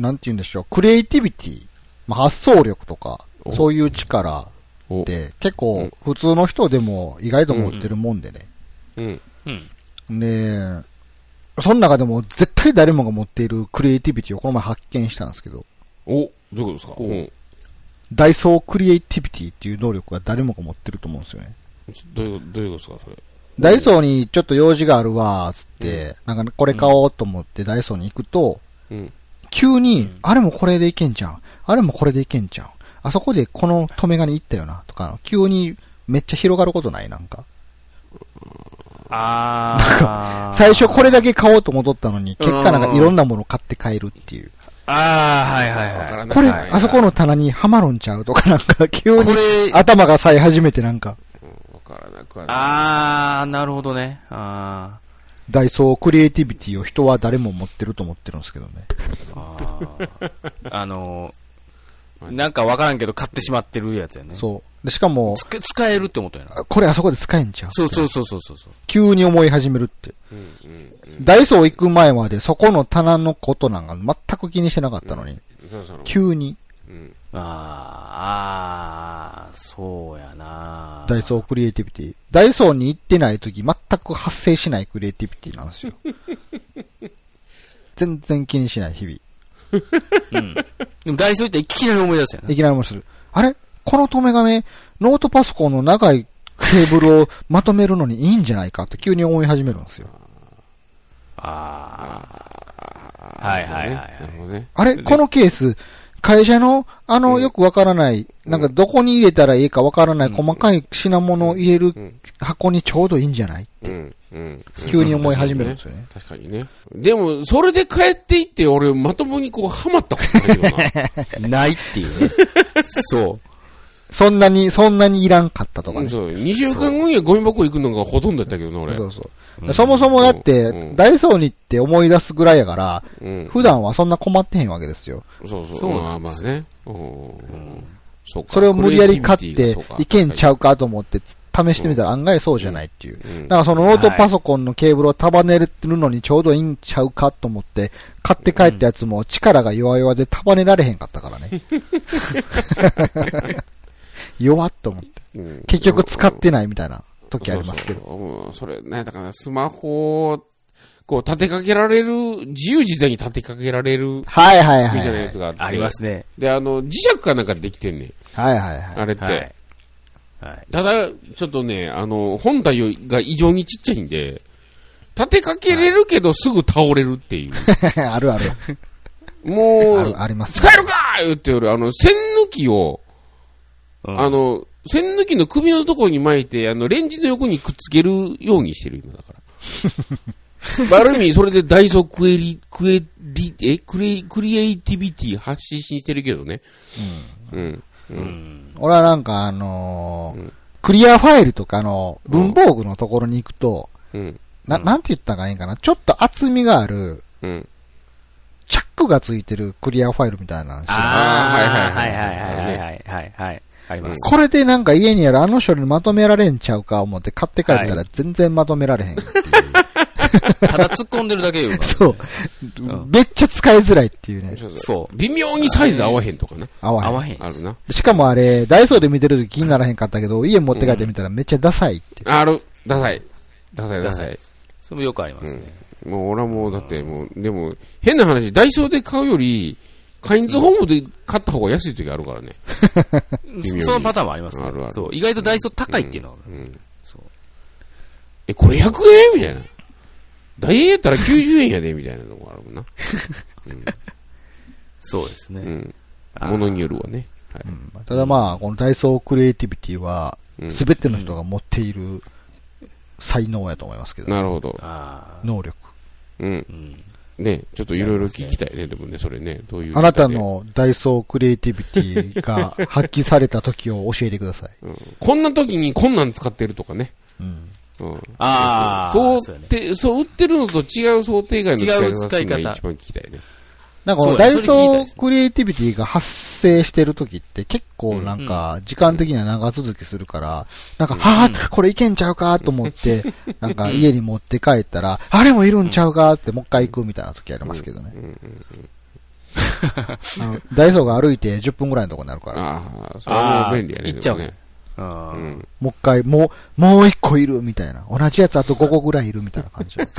なんて言うんでしょう、クリエイティビティ、まあ、発想力とか、おそういう力おって結う構ん普通の人でも意外と持ってるもんでね。うん。うん。で、その中でも絶対誰もが持っているクリエイティビティをこの前発見したんですけど、お、どういうことですか？うん。ダイソークリエイティビティっていう能力が誰もが持ってると思うんですよね。どういう、どういうことですか？それ。ダイソーにちょっと用事があるわ、つって、なんかこれ買おうと思ってダイソーに行くと、うん。急に、うんあれもこれでいけんじゃん。あれもこれでいけんじゃん。あそこでこの止め金行ったよな？とか、急にめっちゃ広がることない？なんか。あー。最初これだけ買おうと思ったのに、結果なんかいろんなもの買って帰るっていう。あー、はいはいはい。これ、はいあそこの棚にはまるんちゃう？とかなんか、急に頭が冴え始めてなんか、わからなくはない。あー、なるほどね。あダイソークリエイティビティを人は誰も持ってると思ってるんですけどね。ー。あ ーあのー、なんかわからんけど買ってしまってるやつやね。そう。で、しかも、使えるって思ったよな。あこれあそこで使えんちゃうそうそうそうそうそうそう。急に思い始めるって。うんうんうん。ダイソー行く前までそこの棚のことなんか全く気にしてなかったのに、そうそう。急にうん。あー、あー、そうやなダイソークリエイティビティ。ダイソーに行ってない時全く発生しないクリエイティビティなんですよ。全然気にしない日々。うん。でもダイソー行っていきなり思い出すやな。いきなりもする。あれ？この止め亀、ノートパソコンの長いケーブルをまとめるのにいいんじゃないかって急に思い始めるんですよ。あー。はいはいはいはいなるほどね。あれ？このケース、会社の、あの、よくわからない、なんかどこに入れたらいいかわからないうん細かい品物を入れるうん。箱にちょうどいいんじゃない？うん。うん。急に思い始めるんですよね。確かにね。でも、それで帰っていって、俺、まともにこう、ハマったことないよな。ないっていうね。そう。そんなに、そんなにいらんかったとかね。そう。2週間後にはゴミ箱行くのがほとんどだったけどな、俺。そうそう。そもそもだって、うんダイソーに行って思い出すぐらいやから、うん。普段はそんな困ってへんわけですよ。そうそう。そうまあなんですまあね。うん。そそれを無理やり買って、いけんちゃううかと思って試してみたら案外そうじゃないっていう。ん。だからそのノートパソコンのケーブルを束ねてるのにちょうどいいんちゃうかと思って、買って帰ったやつも力が弱々で束ねられへんかったからね。弱っと思って。うん結局使ってないみたいな時ありますけど。それね、だからスマホを、こう立てかけられる、自由自在に立てかけられる、はいはいみたいなはい。やつがあって。ありますね。で、あの、磁石かなんかでできてんねん。はいはいはい。あれって。はい。はい。ただ、ちょっとね、あの、本体が異常にちっちゃいんで、立てかけれるけどすぐ倒れるっていう。あるある。もうある、、あります。使えるか言って俺、あの、線抜きを、うんあの、線抜きの首のところに巻いて、あの、レンジの横にくっつけるようにしてる、今だから。ある意味、それでダイソークエリ、クエリ、え、クレクリエイティビティ発信してるけどね。うん。う。うんん。俺はなんかあのーうんクリアファイルとかの文房具のところに行くと、うん。な、うんなんて言ったらいいんかな。ちょっと厚みがある、うん。チャックがついてるクリアファイルみたいなあー、ははいいはいいはいいはいいはいはいはい。あります。これでなんか家にあるあの書類まとめられんちゃうか思って買って帰ったら全然まとめられへんっていう。ただ突っ込んでるだけよ。そう。んめっちゃ使いづらいっていうね。そう。微妙にサイズ合わへんとかな。合わへん。合わへん。あるな。しかもあれ、ダイソーで見てるとき気にならへんかったけど、家持って帰ってみたらめっちゃダサいって。ある。ダサい。ダサい、ダサい。それもよくありますね。もう俺はもう、だってもう、でも、変な話、ダイソーで買うより、カインズホームで買った方が安い時あるからね。微妙にそのパターンもありますねあるあるそう。意外とダイソー高いっていうのは。うん。そう。え、これ100円？みたいな。ダイエーやったら90円やで、みたいなのがあるもんな。そうですね。ものによるわね。はい。ただまあ、このダイソークリエイティビティは、うんすべての人が持っている才能やと思いますけど、なるほど。あ能力。うん。あ。うん。ね、ちょっといろいろ聞きたいね、でもね、それね、どういう。あなた、のダイソークリエイティビティが発揮された時を教えてください。うん、こんな時にこんなん使ってるとかね。うん。うん。ああ。そうそうやねって、そう売ってるのと違う想定外の使い方違う使い方一番聞きたいね。なんかダイソークリエイティビティが発生してる時って結構なんか時間的には長続きするから、なんか、はぁ、これいけんちゃうかと思って、なんか家に持って帰ったら、あれもいるんちゃうかってもう一回行くみたいな時ありますけどね。ダイソーが歩いて10分ぐらいのとこになるから。ああ、それは便利やね。行っちゃうね。もう一回、もう、もう一個いるみたいな。同じやつあと5個ぐらいいるみたいな感じ。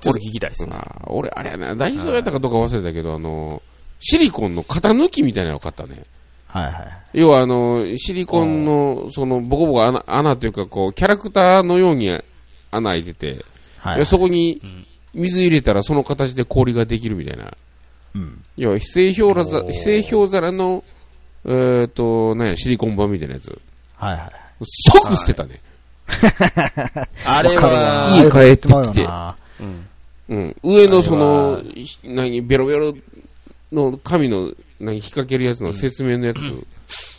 ちょっと聞きたいです俺、あれやな、ダイソーやったかどうか忘れたけど、あの、シリコンの型抜きみたいなのを買ったね。はいはい。要は、あの、シリコンの、その、ボコボコ穴、穴というか、こう、キャラクターのように穴開いてて、はい、でそこにん水入れたらその形で氷ができるみたいな。うん。要は、非正氷皿、非正氷皿の、えっ、と、なんや、シリコン板みたいなやつ。はいはい。即捨てたね。あれは、家帰ってきてうんうん。上のそあの何、ベロベロの紙の、何、引っ掛けるやつの説明のやつ、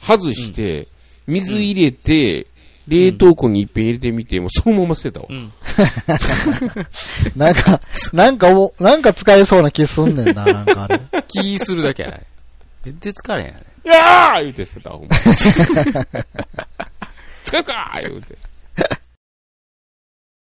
外して、水入れて、冷凍庫に一遍入れてみて、もうそのまま捨てたわう。ん。なんか、なんかお、なんか使えそうな気すんねんな、なんかあれ。気するだけやない。全然疲れへんやね。いやー言うて捨てたわ、ほんま。使うかー言うて。